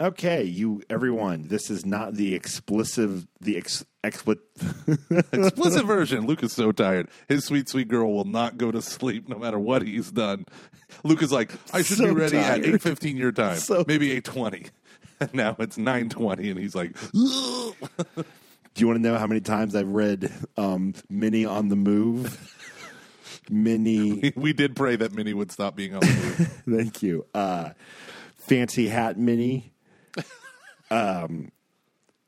Okay, you everyone. This is not the explicit the ex, explicit. Explicit version. Luke is so tired. His sweet, sweet girl will not go to sleep no matter what he's done. Luke is like, I should So be ready tired. at eight fifteen your time, So- maybe eight twenty. Now it's nine twenty, and he's like, Do you want to know how many times I've read um, Minnie on the Move? Minnie, we did pray that Minnie would stop being on the move. thank you. Uh, fancy hat Minnie. Um,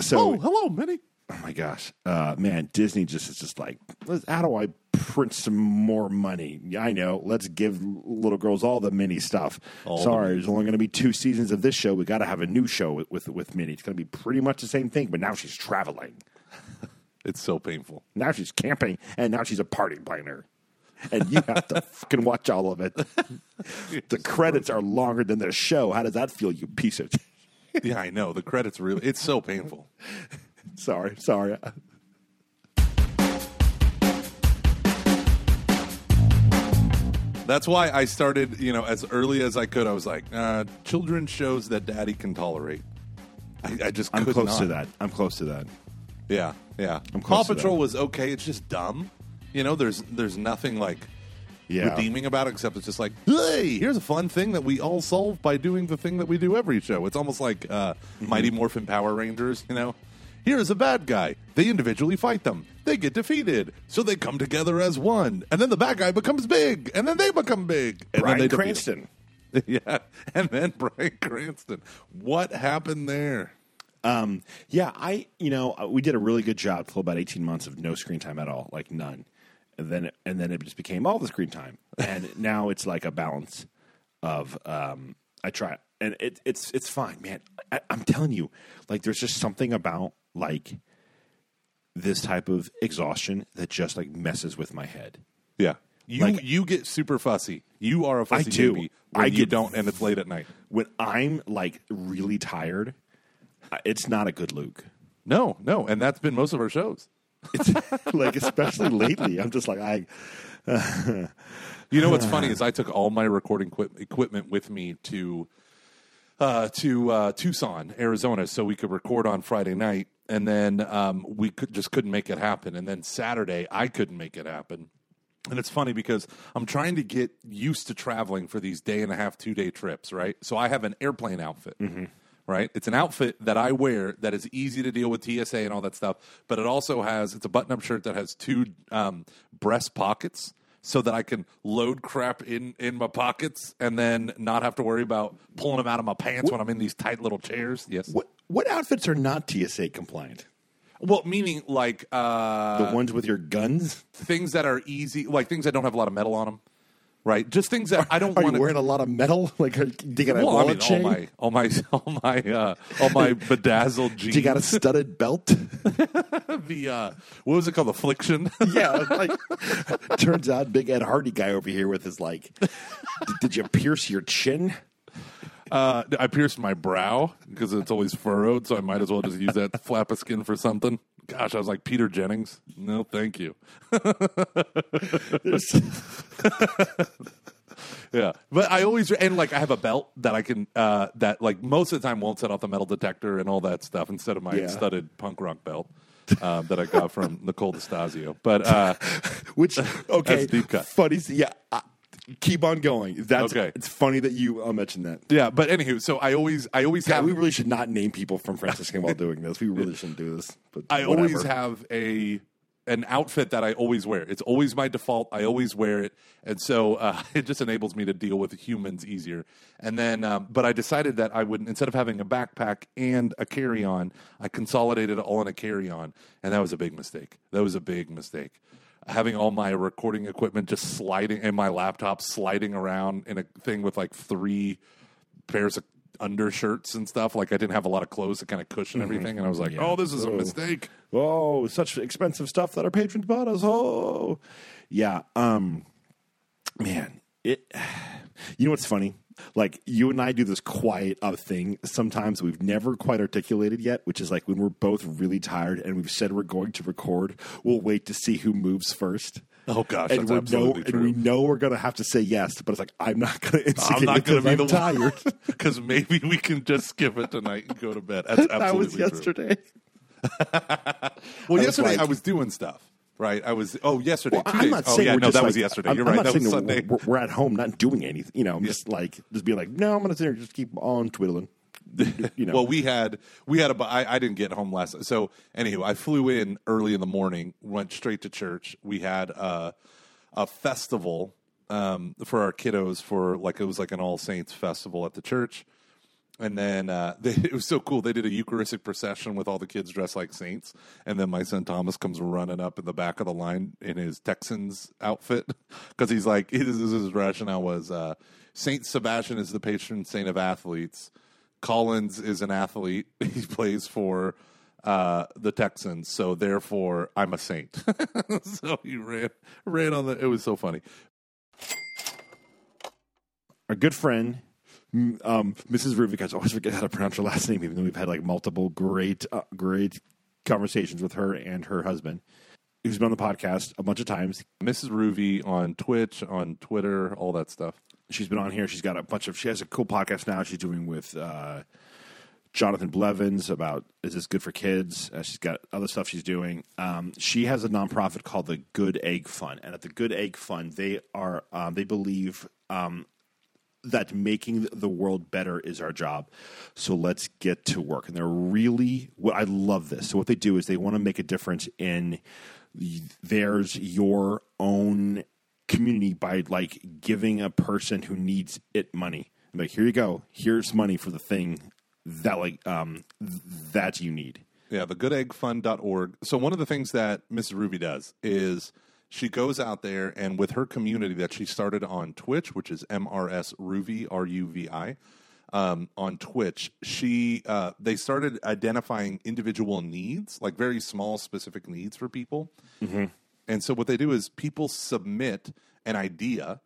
so oh, hello, Minnie. Oh my gosh, uh, man! Disney just is just like, let's- how do I print some more money? I know. Let's give little girls all the mini stuff. All the Sorry, there's only going to be two seasons of this show. We got to have a new show with with, with Minnie. It's going to be pretty much the same thing, but now she's traveling. It's so painful. Now she's camping, and now she's a party planner. And you have to fucking watch all of it. the credits are longer than the show. How does that feel, you piece of? Yeah, I know. The credits really. It's so painful. sorry, sorry. That's why I started, you know, as early as I could. I was like, uh, children's shows that daddy can tolerate. I, I just I'm could close not. to that. I'm close to that. Yeah, yeah. I'm Paw close to Patrol that. was okay. It's just dumb. You know, there's there's nothing like Yeah. redeeming about it except it's just like, hey, here's a fun thing that we all solve by doing the thing that we do every show. It's almost like uh, Mm-hmm. Mighty Morphin Power Rangers. You know, here's a bad guy. They individually fight them. They get defeated, so they come together as one, and then the bad guy becomes big, and then they become big. And Bryan then they Cranston. yeah, and then Bryan Cranston. What happened there? Um, yeah, I you know we did a really good job for about eighteen months of no screen time at all, like none, and then and then it just became all the screen time, and now it's like a balance of um, I try and it, it's it's fine, man. I, I'm telling you, like there's just something about like this type of exhaustion that just like messes with my head. Yeah. You Like- you get super fussy. You are a fussy do. baby when I you get- don't, and it's late at night. When I'm like really tired, it's not a good Luke. No, no, and that's been most of our shows. It's like especially lately, I'm just like I. You know what's funny is I took all my recording equip- equipment with me to uh, to uh, Tucson, Arizona, so we could record on Friday night, and then um, we could just couldn't make it happen. And then Saturday, I couldn't make it happen. And it's funny because I'm trying to get used to traveling for these day and a half, two day trips, right? So I have an airplane outfit, right? It's an outfit that I wear that is easy to deal with TSA and all that stuff, but it also has, it's a button up shirt that has two um, breast pockets so that I can load crap in, in my pockets and then not have to worry about pulling them out of my pants when I'm in these tight little chairs. Yes. What what outfits are not TSA compliant? Well, meaning like uh, The ones with your guns? things that are easy, like things that don't have a lot of metal on them, right? Just things that I don't Are want you wearing a lot of metal? Like, are, do you got a Well, I mean, all my, all my, all my, uh, all my bedazzled jeans. do you got a studded belt? the uh, what was it called? Affliction. yeah. Like, turns out, Big Ed Hardy guy over here with his like, "D- did you pierce your chin? uh, I pierced my brow because it's always furrowed, so I might as well just use that flap of skin for something. Gosh, I was like Peter Jennings. No, thank you. Yeah, but I always and like I have a belt that I can uh, that like most of the time won't set off the metal detector and all that stuff instead of my Yeah. studded punk rock belt uh, that I got from Nicole Destasio. But uh, Which okay, deep cut. funny. Yeah, keep on going. That's Okay. It's funny that you uh, mentioned that. yeah, but anywho, so I always I always God, have we really should not name people from Franciscan while doing this. We really shouldn't do this. But I whatever. always have a an outfit that I always wear. It's always my default. I always wear it, and so uh, it just enables me to deal with humans easier. And then, um, but I decided that I would instead of having a backpack and a carry on, I consolidated it all in a carry on, and that was a big mistake. That was a big mistake. Having all my recording equipment just sliding and my laptop sliding around in a thing with like three pairs of undershirts and stuff. Like I didn't have a lot of clothes to kind of cushion everything, and I was like, "Oh, this is a Oh. mistake." Oh, such expensive stuff that our patrons bought us. Oh, yeah. Um, man, it. You know what's funny? Like you and I do this quiet up thing sometimes we've never quite articulated yet, which is like when we're both really tired and we've said we're going to record, we'll wait to see who moves first. Oh, gosh, and that's we know absolutely and we know we're gonna have to say yes, but it's like I'm not gonna instigate I'm not it going 'cause to be I'm the tired. because maybe we can just skip it tonight and go to bed. That's absolutely that was true. yesterday. Well, was yesterday like- I was doing stuff. Right, I was. Oh, yesterday. Well, I'm days. not oh, saying yeah, we're no, that like, was yesterday. I'm, You're I'm right. That was Sunday. We're, we're at home, not doing anything. You know, I'm just like just being like, no, I'm gonna sit here and just keep on twiddling. You know, Well, we had we had a. I, I didn't get home last. So anywho, I flew in early in the morning, went straight to church. We had a a festival um, for our kiddos for like it was like an All Saints festival at the church, and then uh, they, it was so cool. They did a Eucharistic procession with all the kids dressed like saints, and then my son Thomas comes running up in the back of the line in his Texans outfit because he's like his, his rationale was uh, Saint Sebastian is the patron saint of athletes. Collins is an athlete. He plays for uh, the Texans, so therefore I'm a saint. so he ran ran on the. It was so funny. our good friend, um, Mrs. Rubik. I always forget how to pronounce her last name, even though we've had like multiple great, uh, great conversations with her and her husband. Who's been on the podcast a bunch of times. Mrs. Ruby on Twitch, on Twitter, all that stuff. She's been on here. She's got a bunch of. She has a cool podcast now. She's doing with uh, Jonathan Blevins about is this good for kids. Uh, she's got other stuff she's doing. Um, she has a nonprofit called the Good Egg Fund, and at the Good Egg Fund, they are um, they believe um, that making the world better is our job. So let's get to work. And they're really, well, I love this. So what they do is they want to make a difference in there's your own community by like giving a person who needs it money. Like, here you go. Here's money for the thing that like um that you need. Yeah, the goodeggfund.org. So one of the things that Mrs. Ruby does is she goes out there and with her community that she started on Twitch, which is MRS Ruvi, R U V I, um, on Twitch, she uh, they started identifying individual needs, like very small, specific needs for people. And so what they do is people submit an idea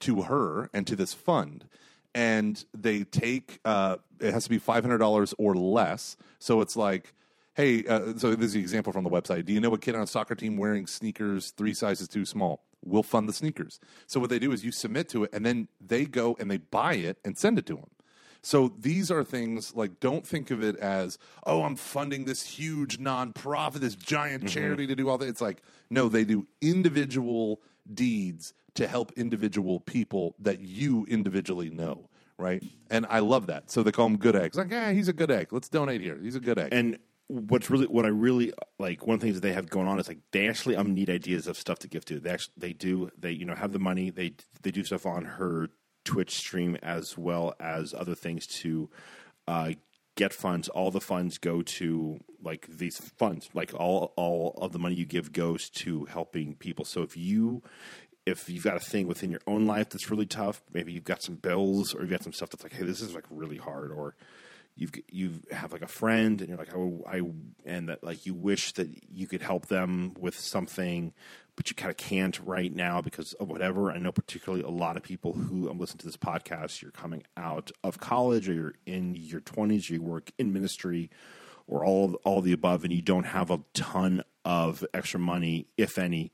to her and to this fund and they take uh, it has to be $500 or less so it's like hey uh, so this is the example from the website do you know a kid on a soccer team wearing sneakers three sizes too small we'll fund the sneakers so what they do is you submit to it and then they go and they buy it and send it to them so these are things like don't think of it as oh I'm funding this huge nonprofit, this giant charity to do all that. It's like no, they do individual deeds to help individual people that you individually know, right? And I love that. So they call him good eggs. Like yeah, he's a good egg. Let's donate here. He's a good egg. And what's really what I really like one of the things that they have going on is like they actually um need ideas of stuff to give to. They actually they do they you know have the money. They they do stuff on her Twitch stream as well as other things to uh, get funds. All the funds go to like these funds. Like all all of the money you give goes to helping people. So if you if you've got a thing within your own life that's really tough, maybe you've got some bills or you've got some stuff that's like, hey, this is like really hard, or you've you have like a friend and you're like, oh, I and that like you wish that you could help them with something, but you kind of can't right now because of whatever. I know particularly a lot of people who um, listen to this podcast. You're coming out of college, or you're in your 20s, you work in ministry, or all of, all of the above, and you don't have a ton of extra money, if any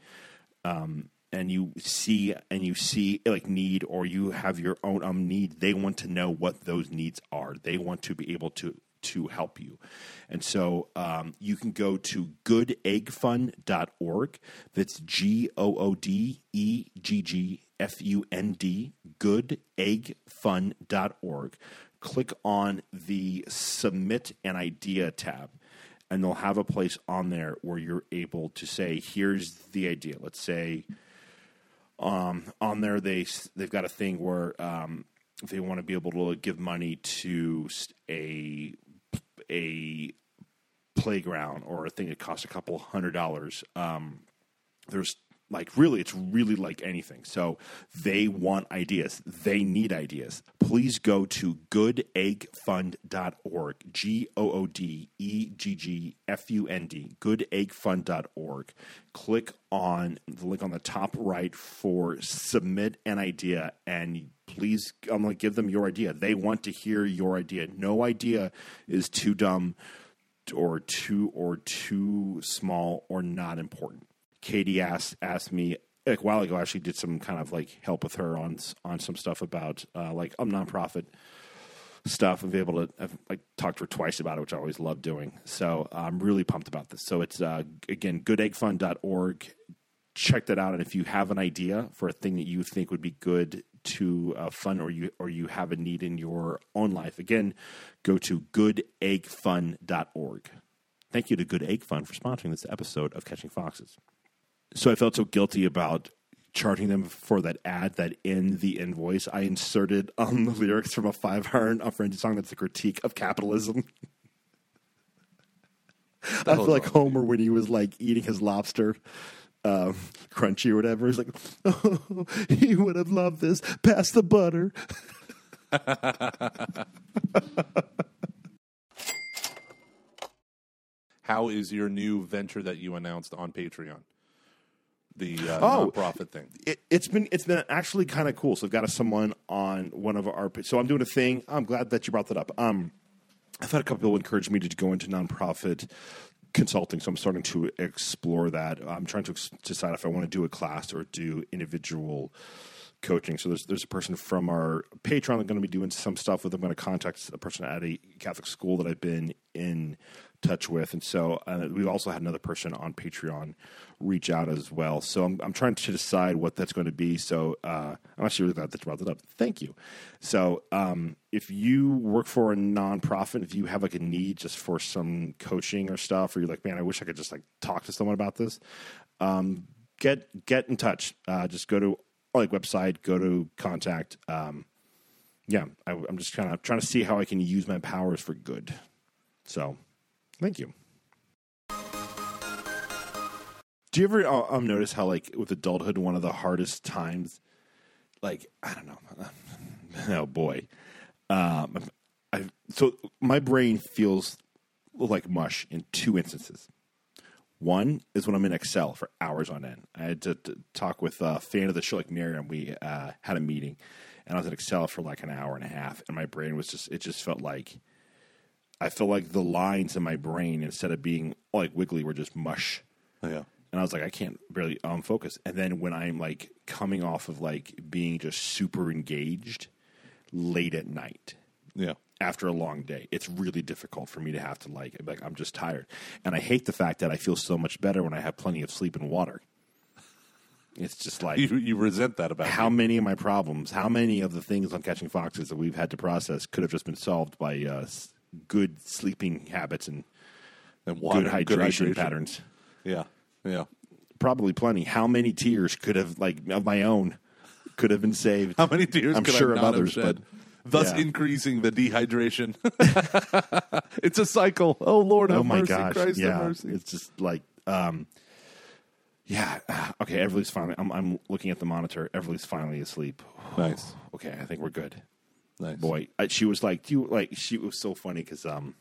and you see and you see like need or you have your own um need they want to know what those needs are. They want to be able to to help you. And so um, you can go to goodeggfund.org that's g-o-o-d-e-g-g-f-u-n-d goodeggfund.org click on the submit an idea tab and they'll have a place on there where you're able to say here's the idea. Let's say um, on there they they've got a thing where um, they want to be able to give money to a a playground or a thing that costs a couple hundred dollars. Um, there's like really it's really like anything. So they want ideas. They need ideas. Please go to goodeggfund.org g-o-o-d-e-g-g-f-u-n-d goodeggfund.org click on the link on the top right for submit an idea and please i'm to give them your idea. They want to hear your idea. No idea is too dumb or too or too small or not important Katie asked asked me like a while ago, I actually did some kind of like help with her on on some stuff about uh, like a nonprofit stuff be able to I've, like talk to her twice about it, which I always love doing. So I'm really pumped about this. So it's uh, again goodeggfund.org. Check that out, and if you have an idea for a thing that you think would be good to uh, fund, or you or you have a need in your own life, again, go to goodeggfund.org. Thank you to Good Egg Fund for sponsoring this episode of Catching Foxes. So I felt so guilty about charging them for that ad that in the invoice I inserted on the lyrics from a five iron a Frenzy song that's a critique of capitalism. I feel like Homer when he was like eating his lobster um, crunchy or whatever. He's like, oh, he would have loved this. Pass the butter. How is your new venture that you announced on Patreon? The uh, Oh. nonprofit thing. it, it's been it's been actually kind of cool. So I've got a, someone on one of our. So I'm doing a thing. I'm glad that you brought that up. Um, I've had a couple people encourage me to go into nonprofit consulting, so I'm starting to explore that. I'm trying to ex- decide if I want to do a class or do individual coaching. So there's there's a person from our Patreon that's going to be doing some stuff with. I'm going to contact a person at a Catholic school that I've been in touch with, and so uh, we've also had another person on Patreon reach out as well. So I'm I'm trying to decide what that's going to be. So uh, I'm actually really glad that you brought that up. Thank you. So um, if you work for a nonprofit, if you have like a need just for some coaching or stuff, or you're like, man, I wish I could just like talk to someone about this, um, get get in touch. Uh, just go to like website, go to contact. Um, yeah, I, I'm just kind of trying to see how I can use my powers for good. So, thank you. Do you ever uh, um, notice how, like, with adulthood, one of the hardest times, like, I don't know, oh boy, um, I so my brain feels like mush in two instances. One is when I'm in Excel for hours on end. I had to, to talk with a fan of the show, like Miriam. We uh, had a meeting, and I was in Excel for like an hour and a half, and my brain was just, it just felt like, I felt like the lines in my brain, instead of being like wiggly, were just mush. Yeah. And I was like, I can't really um, focus. And then when I'm like coming off of like being just super engaged late at night, Yeah. after a long day. It's really difficult for me to have to like, like I'm just tired, and I hate the fact that I feel so much better when I have plenty of sleep and water. It's just like You, you resent that about how many of my problems, how many of the things on catching foxes that we've had to process could have just been solved by uh, good sleeping habits and and water, good hydration patterns. Yeah. Yeah. Probably plenty. How many tears could have like of my own could have been saved? How many tears I'm could sure of others, but Thus yeah. increasing the dehydration. it's a cycle. Oh Lord, have oh my mercy, gosh Christ yeah mercy. it's just like um yeah ah, okay everly's finally I'm, I'm looking at the monitor everly's finally asleep Nice, okay i think we're good nice. boy she was like do you like she was so funny because um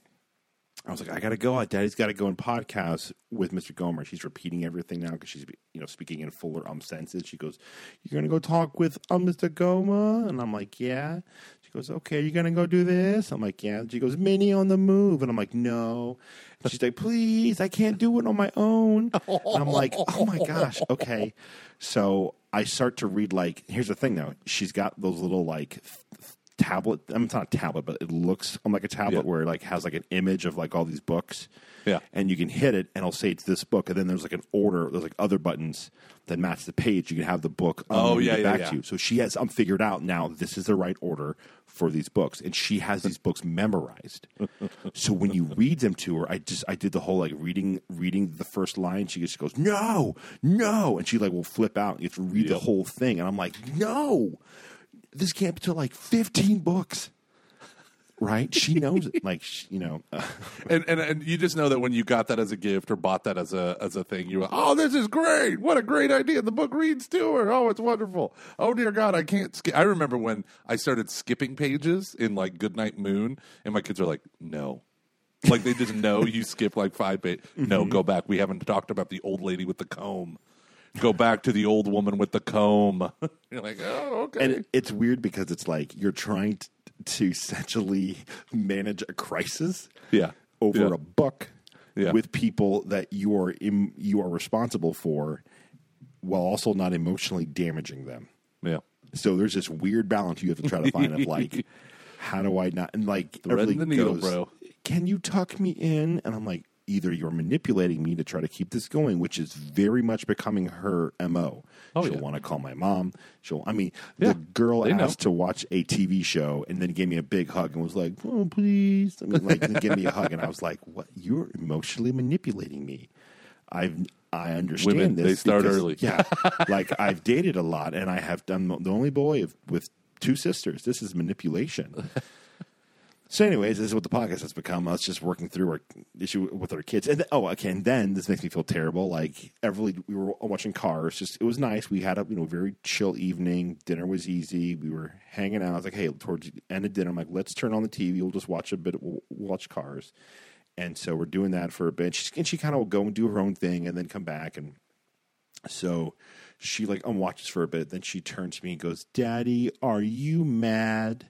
I was like, I gotta go. Daddy's got to go and podcast with Mr. Gomer. She's repeating everything now because she's, you know, speaking in fuller um senses. She goes, "You're gonna go talk with um Mr. Gomer," and I'm like, "Yeah." She goes, "Okay, you're gonna go do this." I'm like, "Yeah." She goes, "Minnie on the move," and I'm like, "No." And she's like, "Please, I can't do it on my own." And I'm like, "Oh my gosh, okay." So I start to read like, here's the thing though. She's got those little like tablet. I mean, it's not a tablet, but it looks like a tablet Yeah. where it like has like an image of like all these books. Yeah. And you can hit it, and it'll say it's this book, and then there's like an order. There's like other buttons that match the page. You can have the book. um, Oh, yeah, yeah, back yeah. to you. So she has. I'm figured out now. This is the right order for these books, and she has these books memorized. so when you read them to her, I just I did the whole like reading reading the first line. She just goes no, no, and she like will flip out. And you have to read the whole thing, and I'm like, no, this can't be till like 15 books. Right? She knows it. Like, you know, uh, And, and and you just know that when you got that as a gift or bought that as a as a thing, you were, oh, this is great! What a great idea! The book reads to her. Oh, it's wonderful. Oh dear God, I can't. I remember when I started skipping pages in like Goodnight Moon, and my kids are like, no. Like they just know you skip like five pages. No, go back. We haven't talked about the old lady with the comb. Go back to the old woman with the comb. You're like, oh, okay. and it's weird because it's like you're trying to, to essentially manage a crisis yeah, over yeah. a book Yeah. with people that you are Im, you are responsible for while also not emotionally damaging them. Yeah. So there's this weird balance you have to try to find of like, how do I not and like the needle, goes, bro. Can you tuck me in? And I'm like, either you're manipulating me to try to keep this going, which is very much becoming her mo. Oh, She'll yeah. want to call my mom. She'll. I mean, Yeah, the girl they know. asked to watch a TV show and then gave me a big hug and was like, "Oh, please," I mean, like, give me a hug, and I was like, "What? You're emotionally manipulating me." I've I understand Women, this. they start because- early. Yeah, like I've dated a lot, and I have done the only boy of, with two sisters. This is manipulation. So, anyways, this is what the podcast has become. Us just working through our issue with our kids. And th- oh, okay. And then this makes me feel terrible. Like every we were watching Cars. Just it was nice. We had a you know very chill evening. Dinner was easy. We were hanging out. I was like, hey, towards the end of dinner, I'm like, let's turn on the TV. We'll just watch a bit. We'll watch Cars. And so we're doing that for a bit. She, and she kind of will go and do her own thing, and then come back and so she like unwatches for a bit. Then she turns to me and goes, "Daddy, are you mad?"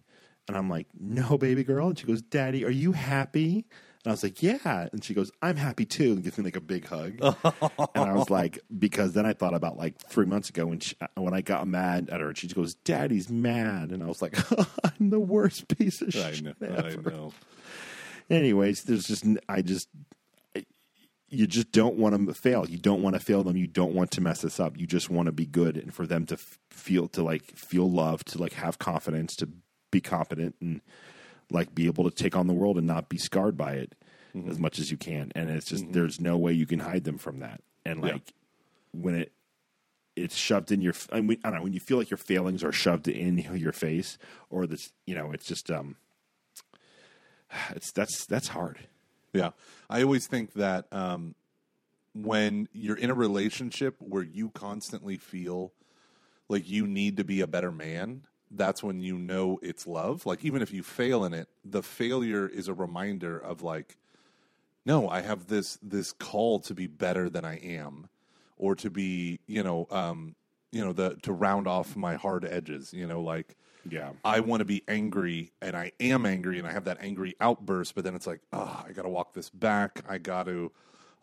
And I'm like, "No, baby girl." And she goes, "Daddy, are you happy?" And I was like, "Yeah." And she goes, "I'm happy too," and gives me like a big hug. and I was like, because then I thought about like three months ago when she, when I got mad at her, and she goes, "Daddy's mad," and I was like, "I'm the worst piece of I shit." know. ever." I know. Anyways, there's just I just you just don't want to fail. You don't want to fail them. You don't want to mess this up. You just want to be good and for them to f- feel to like feel loved, to like have confidence, to be competent and like be able to take on the world and not be scarred by it as much as you can. And it's just there's no way you can hide them from that. And Yeah. like when it it's shoved in your I, mean, I don't know when you feel like your failings are shoved in your face or this you know it's just um it's that's that's hard. Yeah. I always think that um, when you're in a relationship where you constantly feel like you need to be a better man, that's when you know it's love. Like, even if you fail in it, the failure is a reminder of, like, no, I have this this call to be better than I am, or to be, you know, um, you know, the to round off my hard edges. You know, like Yeah. I want to be angry and I am angry and I have that angry outburst, but then it's like, oh, I got to walk this back. I got to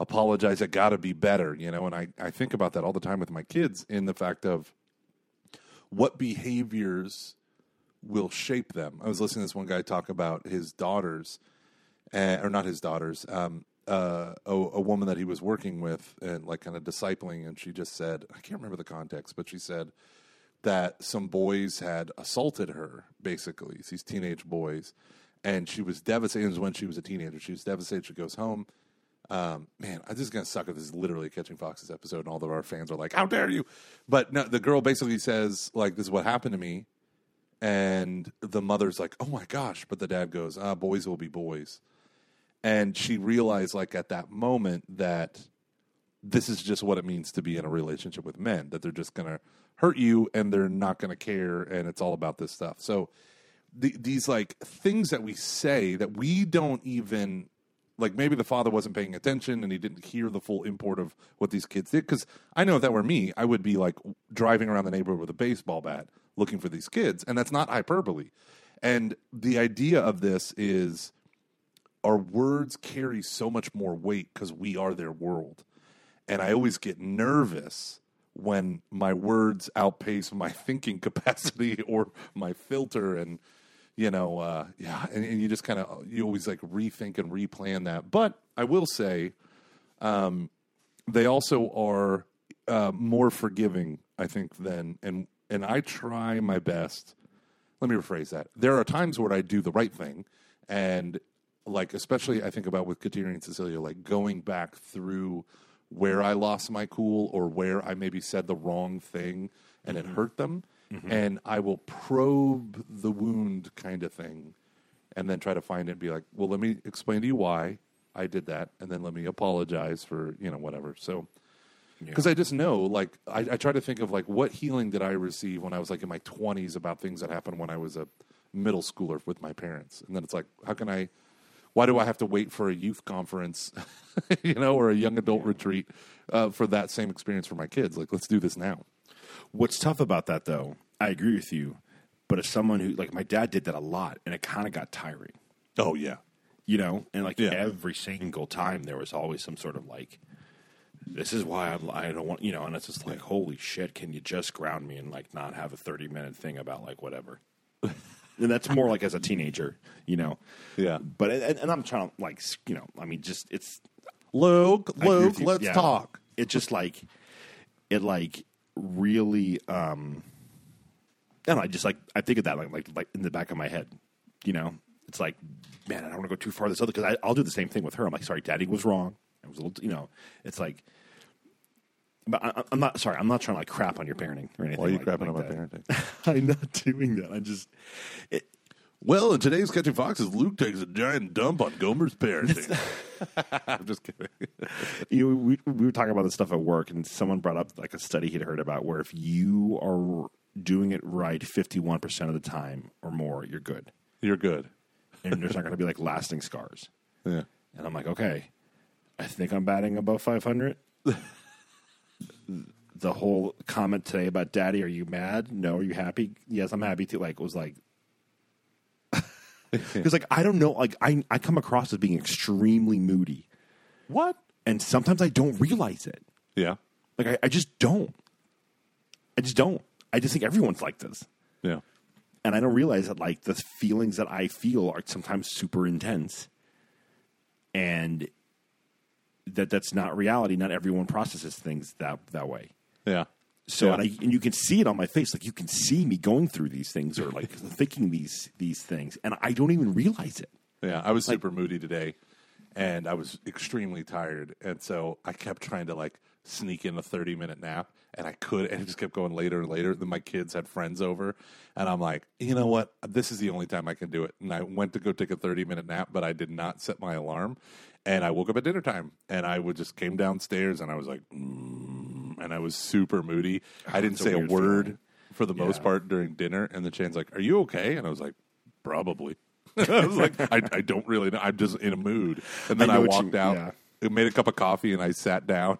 apologize. I got to be better, you know? And I, I think about that all the time with my kids in the fact of what behaviors will shape them. I was listening to this one guy talk about his daughters, uh, or not his daughters, um, uh, a, a woman that he was working with and like kind of discipling. And she just said, I can't remember the context, but she said, that some boys had assaulted her, basically, these teenage boys. And she was devastated. It was when she was a teenager. She was devastated. She goes home. Um, man, I'm just to suck if this is literally Catching Foxes episode, and all of our fans are like, How dare you? But no, the girl basically says, like, this is what happened to me. And the mother's like, Oh my gosh. But the dad goes, Ah, boys will be boys. And she realized, like, at that moment, that this is just what it means to be in a relationship with men that they're just to hurt you and they're not to care and it's all about this stuff so the, these like things that we say that we don't even like maybe the father wasn't paying attention and he didn't hear the full import of what these kids did. Because i know if that were me i would be like driving around the neighborhood with a baseball bat looking for these kids and that's not hyperbole. And the idea of this is our words carry so much more weight because we are their world. And I always get nervous when my words outpace my thinking capacity or my filter and you know uh, yeah and, and you just kind of you always like rethink and replan that. But i will say um, they also are uh, more forgiving i think than and and i try my best let me rephrase that. There are times where I do the right thing, and like especially I think about with Kateri and Cecilia, like going back through where I lost my cool or where I maybe said the wrong thing and it hurt them, and I will probe the wound kind of thing, and then try to find it and be like, well, let me explain to you why I did that, and then let me apologize for you know whatever. So because I just know, like, I, I try to think of like what healing did I receive when I was like in my twenties about things that happened when I was a middle schooler with my parents, and then it's like, how can I? Why do I have to wait for a youth conference, you know, or a young adult retreat uh, for that same experience for my kids? Like, let's do this now. What's tough about that, though, I agree with you, but as someone who, like, my dad did that a lot, and it kind of got tiring, Oh yeah, you know? And, like, Yeah. every single time there was always some sort of, like, this is why I'm, I don't want, you know, and it's just like, holy shit, can you just ground me and like not have a 30 minute thing about like whatever? and that's more like as a teenager, you know. Yeah. But and, and I'm trying to like, you know, I mean, just it's Luke, Luke, let's Yeah. talk. It just like it like really um I don't know, I just like I think of that like like like in the back of my head. You know? It's like, man, I don't want to go too far this other because I'll do the same thing with her. I'm like, sorry, daddy was wrong. I was a little you know, it's like but I, I'm not sorry. I'm not trying to like crap on your parenting or anything. Why are you like, crapping like on my parenting? I'm not doing that. I just it, Well, in today's Catching Foxes, Luke takes a giant dump on Gomer's parenting. I'm just kidding. you know, we, we were talking about this stuff at work, and someone brought up like a study he'd heard about where if you are doing it right 51% of the time or more, you're good. You're good. And there's not going to be like lasting scars. Yeah. And I'm like, okay, I think I'm batting above 500. the whole comment today about daddy, are you mad? No. Are you happy? Yes, I'm happy too. Like, was like, because like, I don't know, like, I, I come across as being extremely moody. What? And sometimes I don't realize it. Yeah. Like I, I just don't. I just don't. I just think everyone's like this. Yeah. And I don't realize that like the feelings that I feel are sometimes super intense. And that that's not reality. Not everyone processes things that that way. Yeah. So Yeah. and, I, and you can see it on my face. Like you can see me going through these things or like thinking these these things, and I don't even realize it. Yeah, I was super moody today, and I was extremely tired, and so I kept trying to like sneak in a thirty minute nap, and I could, and it just kept going later and later. Then my kids had friends over, and I'm like, you know what? This is the only time I can do it. And I went to go take a thirty minute nap, but I did not set my alarm, and I woke up at dinner time, and I would just came downstairs, and I was like, mm, and I was super moody. I didn't It's a say a, word feeling. for the most part during dinner, and the Chan's like, "Are you okay?" And I was like, "Probably." I was like, I, I don't really know. I'm just in a mood. And then I I, walked you- out, yeah. Made a cup of coffee, and I sat down,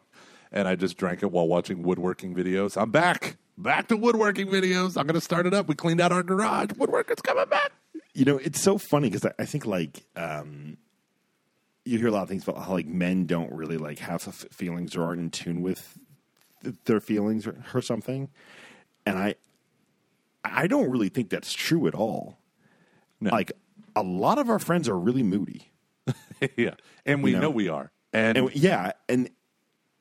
and I just drank it while watching woodworking videos. I'm back, back to woodworking videos. I'm going to start it up. We cleaned out our garage. Woodworking's coming back. You know, it's so funny because I, I think like um, you hear a lot of things about how like men don't really like have feelings or aren't in tune with th- their feelings or, or something, and I I don't really think that's true at all. No. Like a lot of our friends are really moody, yeah, and we You know? know. we are. And, and yeah, and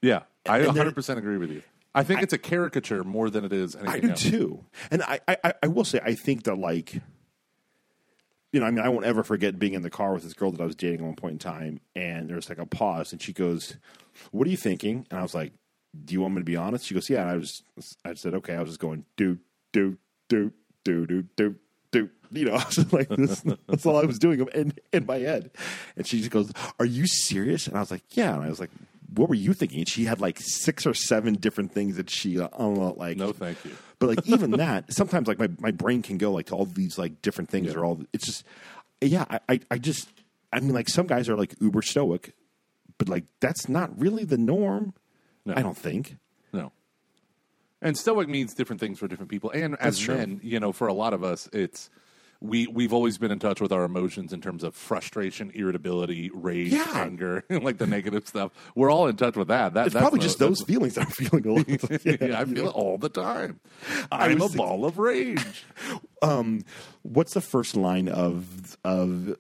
yeah, I and 100 percent agree with you. I think it's a caricature more than it is anything I do else. too. And I, I, I will say, I think that like, you know, I mean, I won't ever forget being in the car with this girl that I was dating at one point in time, and there's like a pause, and she goes, "What are you thinking?" And I was like, "Do you want me to be honest?" She goes, "Yeah." And I was, I said, "Okay." I was just going, do, do, do, do, do, do. Do you know? I was like this. That's all I was doing in in my head. And she just goes, "Are you serious?" And I was like, "Yeah." And I was like, "What were you thinking?" And she had like six or seven different things that she, uh, I don't know, like No, thank you. but like even that, sometimes like my, my brain can go like to all these like different things or all. It's just yeah. I, I I just I mean like some guys are like uber stoic, but like that's not really the norm. No. I don't think. No. And stoic means different things for different people. And as true. men, you know, for a lot of us, it's we we've always been in touch with our emotions in terms of frustration, irritability, rage, Yeah. anger, like the negative stuff. We're all in touch with that. That It's that's probably no- just that's- those feelings that I'm feeling a lot. yeah, I feel it all the time. I'm a was- ball of rage. Um, what's the first line of of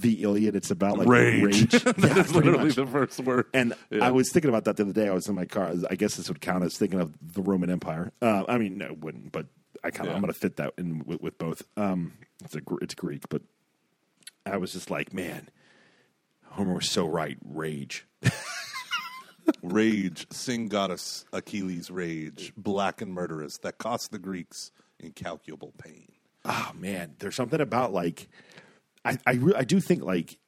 the Iliad? It's about like rage. rage. that Yeah, is literally much. the first word. And Yeah. I was thinking about that the other day. I was in my car. I guess this would count as thinking of the Roman Empire. Uh, I mean, no, it wouldn't. But I kind of Yeah. I'm going to fit that in with, with both. Um, it's a it's Greek, but I was just like, man, Homer was so right. Rage. Rage, sing goddess Achilles' rage, black and murderous, that cost the Greeks incalculable pain. oh man, there's something about like I I, re- I do think like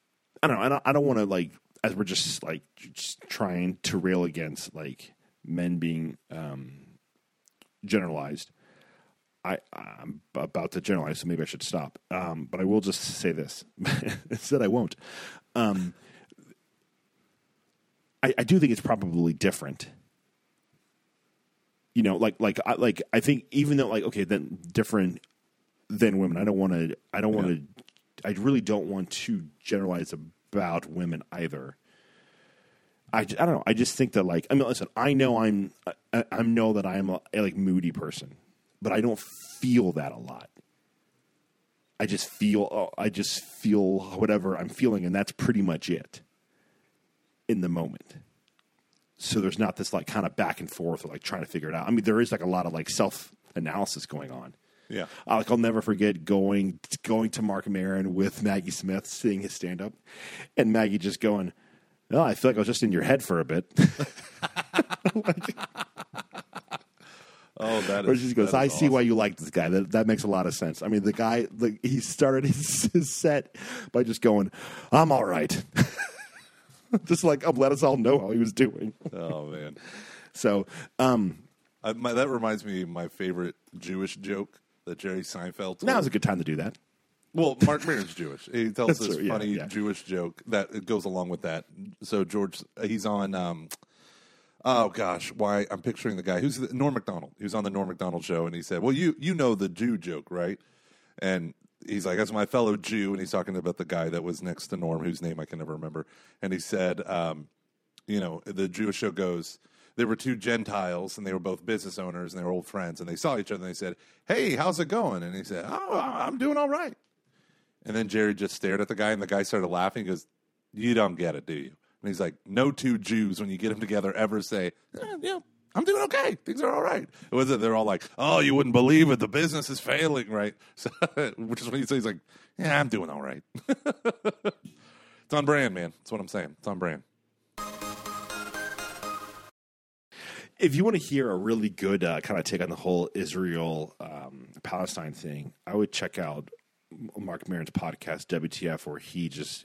I don't know. I don't, I don't want to like as we're just like just trying to rail against like men being um, generalized. I I'm about to generalize, so maybe I should stop. Um, but I will just say this: instead, I won't. Um, I, I do think it's probably different you know, like like I like I think even though like okay, then different than women. I don't want to. I don't want to. I really don't want to generalize about women either. I, I don't know. I just think that like I mean, listen. I know I'm I, I know that I'm a, a like moody person, but I don't feel that a lot. I just feel oh, I just feel whatever I'm feeling, and that's pretty much it in the moment. So there's not this like kind of back and forth or like trying to figure it out. I mean, there is like a lot of like self analysis going on. Yeah. Uh, like I'll never forget going going to Marc Maron with Maggie Smith, seeing his stand up, and Maggie just going, "Oh, I feel like I was just in your head for a bit." Oh, that Or she goes, "I is see awesome. why you like this guy. That that makes a lot of sense." I mean, the guy, like he started his, his set by just going, "I'm all right," just like um, let us all know how he was doing. Oh man, So, um, I, my, that reminds me of my favorite Jewish joke that Jerry Seinfeld. Told. now's a good time to do that. Well, Marc Maron's Jewish. He tells That's this true, yeah, funny yeah. Jewish joke that goes along with that. So George, he's on. Um, oh gosh, why I'm picturing the guy who's the, Norm Macdonald. He was on the Norm Macdonald show, and he said, "Well, you you know the Jew joke, right?" And he's like, "That's my fellow Jew," and he's talking about the guy that was next to Norm, whose name I can never remember. And he said, um, "You know, the Jewish show goes." There were two Gentiles, and they were both business owners, and they were old friends, and they saw each other, and they said, "Hey, how's it going?" And he said, "Oh, I'm doing all right." And then Jerry just stared at the guy, and the guy started laughing. He goes, "You don't get it, do you?" And he's like, "No two Jews, when you get them together, ever say, eh, yeah, I'm doing okay. Things are all right." It was it? They're all like, "Oh, you wouldn't believe it. The business is failing, right?" So, which is when you say he's like, "Yeah, I'm doing all right." it's on brand, man. That's what I'm saying. It's on brand. If you want to hear a really good uh, kind of take on the whole Israel um, Palestine thing, I would check out Marc Maron's podcast WTF, where he just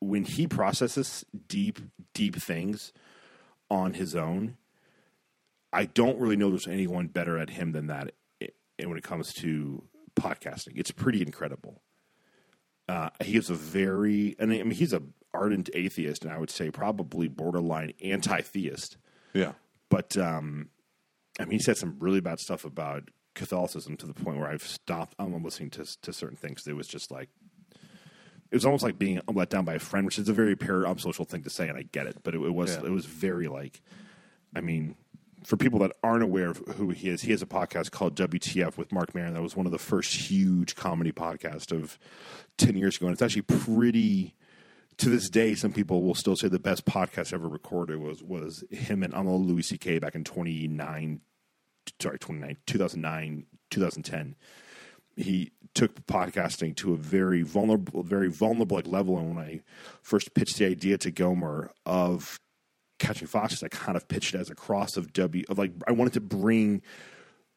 when he processes deep, deep things on his own. I don't really know there's anyone better at him than that i- when it comes to podcasting. It's pretty incredible. Uh, he is a very, and I mean, he's a ardent atheist, and I would say probably borderline anti-theist Yeah. But um, I mean, he said some really bad stuff about Catholicism to the point where I've stopped. I'm listening to to certain things. It was just like it was almost like being let down by a friend, which is a very parasocial thing to say, and I get it. But it, it was Yeah. it was very like, I mean, for people that aren't aware of who he is, he has a podcast called WTF with Marc Maron. That was one of the first huge comedy podcasts of ten years ago, and it's actually pretty to this day, some people will still say the best podcast ever recorded was was him and Amal Louis C.K. back in 29, sorry, 29, 2009, 2010. He took podcasting to a very vulnerable, very vulnerable like level. And when I first pitched the idea to Gomer of Catching Foxes, I kind of pitched it as a cross of W, of like I wanted to bring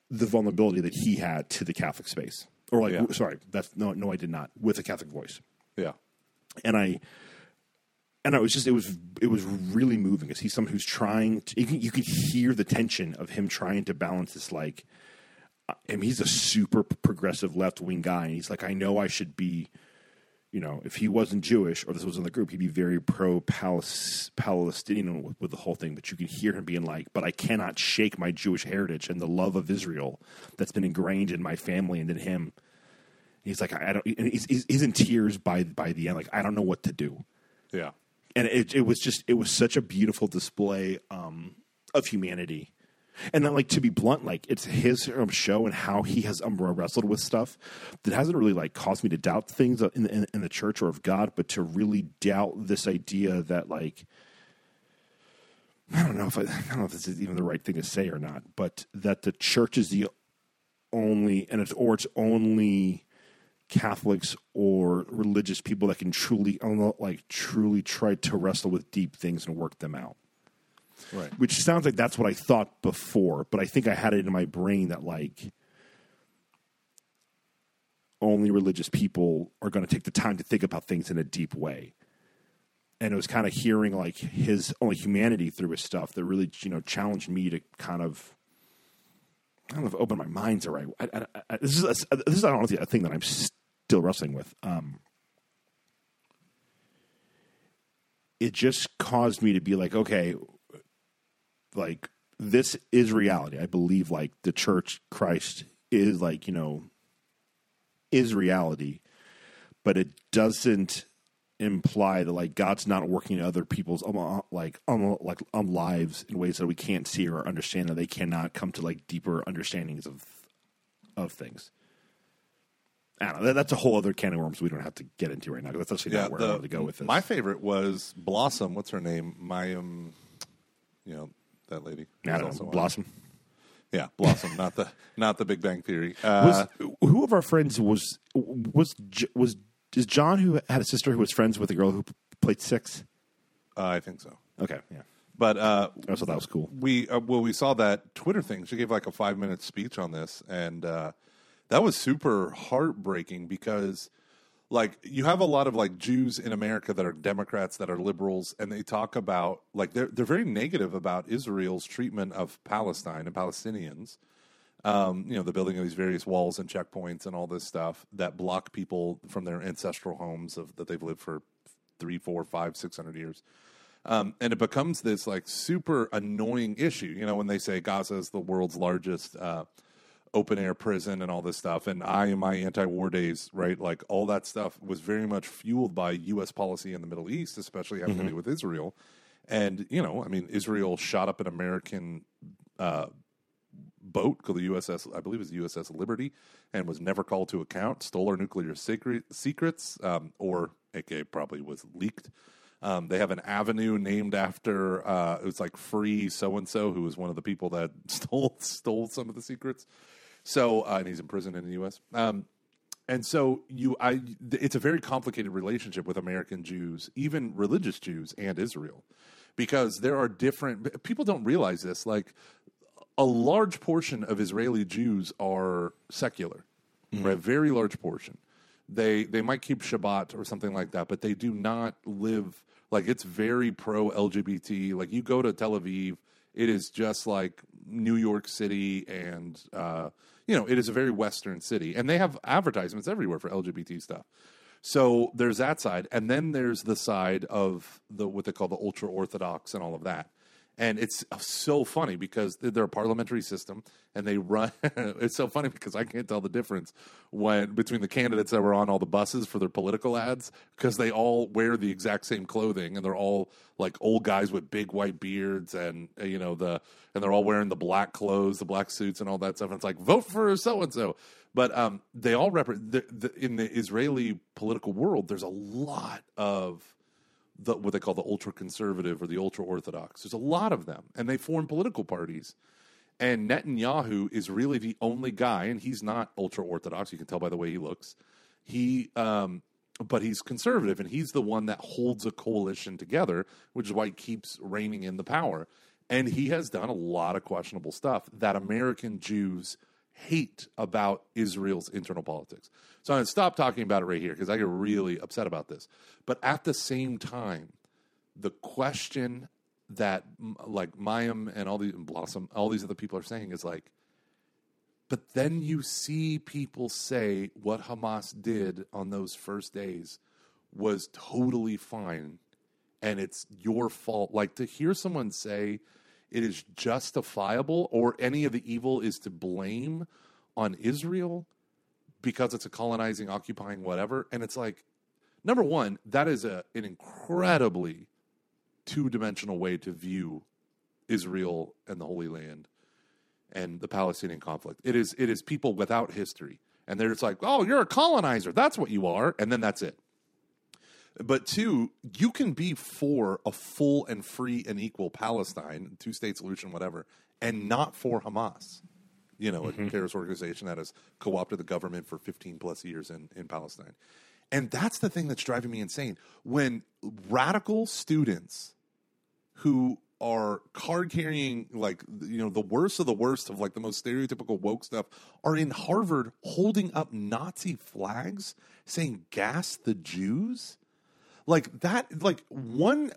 the vulnerability that he had to the Catholic space, or like, Yeah. sorry, that's no, no, I did not with a Catholic voice Yeah. and I and it was just it was it was really moving because he's someone who's trying to you can, you hear the tension of him trying to balance this like I mean he's a super progressive left wing guy and he's like I know I should be you know if he wasn't Jewish or this was in the group he'd be very pro Palestinian with, with the whole thing but you can hear him being like but I cannot shake my Jewish heritage and the love of Israel that's been ingrained in my family and in him He's like, I don't. And he's, he's, he's in tears by by the end. Like, I don't know what to do. Yeah. And it, it was just, it was such a beautiful display um, of humanity. And then, like to be blunt, like it's his um, show and how he has um, wrestled with stuff that hasn't really like caused me to doubt things in, in, in the church or of God, but to really doubt this idea that like I don't know if I, I don't know if this is even the right thing to say or not, but that the church is the only and it's or it's only Catholics or religious people that can truly like truly try to wrestle with deep things and work them out. Right. Which sounds like that's what I thought before, but I think I had it in my brain that like only religious people are going to take the time to think about things in a deep way. And it was kind of hearing like his only humanity through his stuff that really, you know, challenged me to kind of I don't know if open my mind's the right. I, I, I, this is a, this is honestly a thing that I'm still wrestling with. Um, it just caused me to be like, okay, like this is reality. I believe like the church, Christ is like you know is reality, but it doesn't imply that like God's not working in other people's um, uh, like um, like um lives in ways that we can't see or understand, that they cannot come to like deeper understandings of of things. I don't know. That, that's a whole other can of worms we don't have to get into right now. That's actually not where I wanted to go with this. My favorite was Blossom. What's her name? Mayim. You know that lady. I don't know. on- Blossom. Yeah, Blossom. not the not the Big Bang Theory. Uh, Was who of our friends was was was is John who had a sister who was friends with a girl who played six? uh, I think so. Okay, yeah, But uh, I thought that was cool. we uh, well we saw that Twitter thing. She gave like a five minute speech on this, and uh, that was super heartbreaking because like you have a lot of like Jews in America that are Democrats that are liberals, and they talk about like they're they're very negative about Israel's treatment of Palestine and Palestinians. Um, you know, the building of these various walls and checkpoints and all this stuff that block people from their ancestral homes of that they've lived for three, four, five, six hundred years. Um, and it becomes this like super annoying issue. You know, when they say Gaza is the world's largest uh, open air prison and all this stuff, and I in my anti war days, right, like all that stuff was very much fueled by U.S. policy in the Middle East, especially having to do with Israel. And you know, I mean, Israel shot up an American uh, boat called the USS, I believe it was USS Liberty, and was never called to account. Stole our nuclear secret, secrets, um, or aka probably was leaked. Um, they have an avenue named after uh, it was like Free so and so, who was one of the people that stole stole some of the secrets. So, uh, and he's in prison in the U.S. Um, and so you, I, it's a very complicated relationship with American Jews, even religious Jews, and Israel, because there are different. People don't realize this. Like a large portion of Israeli Jews are secular, right? Very large portion. They they might keep Shabbat or something like that, but they do not live like it's very pro LGBT. Like you go to Tel Aviv, it is just like New York City, and uh, you know it is a very Western city, and they have advertisements everywhere for LGBT stuff. So there's that side, and then there's the side of the what they call the ultra orthodox and all of that. And it's so funny because they're a parliamentary system, and they run. it's so funny because I can't tell the difference when between the candidates that were on all the buses for their political ads because they all wear the exact same clothing, and they're all like old guys with big white beards, and uh, you know the and they're all wearing the black clothes, the black suits, and all that stuff. And it's like vote for so and so. But um, they all represent the, the, in the Israeli political world. There's a lot of the, what they call the ultra conservative or the ultra orthodox. There's a lot of them, and they form political parties. And Netanyahu is really the only guy, and he's not ultra orthodox. You can tell by the way he looks. He, um, but he's conservative, and he's the one that holds a coalition together, which is why he keeps reigning in the power. And he has done a lot of questionable stuff that American Jews hate about Israel's internal politics. So I'm going to stop talking about it right here because I get really upset about this. But at the same time, the question that like Mayim and all these and Blossom, all these other people are saying is like, but then you see people say what Hamas did on those first days was totally fine and it's your fault. Like to hear someone say it is justifiable or any of the evil is to blame on Israel because it's a colonizing, occupying, whatever. And it's like, number one, that is a, an incredibly two dimensional way to view Israel and the Holy Land and the Palestinian conflict. It is it is people without history. And they're just like, oh, you're a colonizer. That's what you are. And then that's it. But two, you can be for a full and free and equal Palestine, two state solution, whatever, and not for Hamas. You know, a mm-hmm. terrorist organization that has co opted the government for 15 plus years in, in Palestine. And that's the thing that's driving me insane. When radical students who are card carrying like you know the worst of the worst of like the most stereotypical woke stuff are in Harvard holding up Nazi flags saying gas the Jews like that like one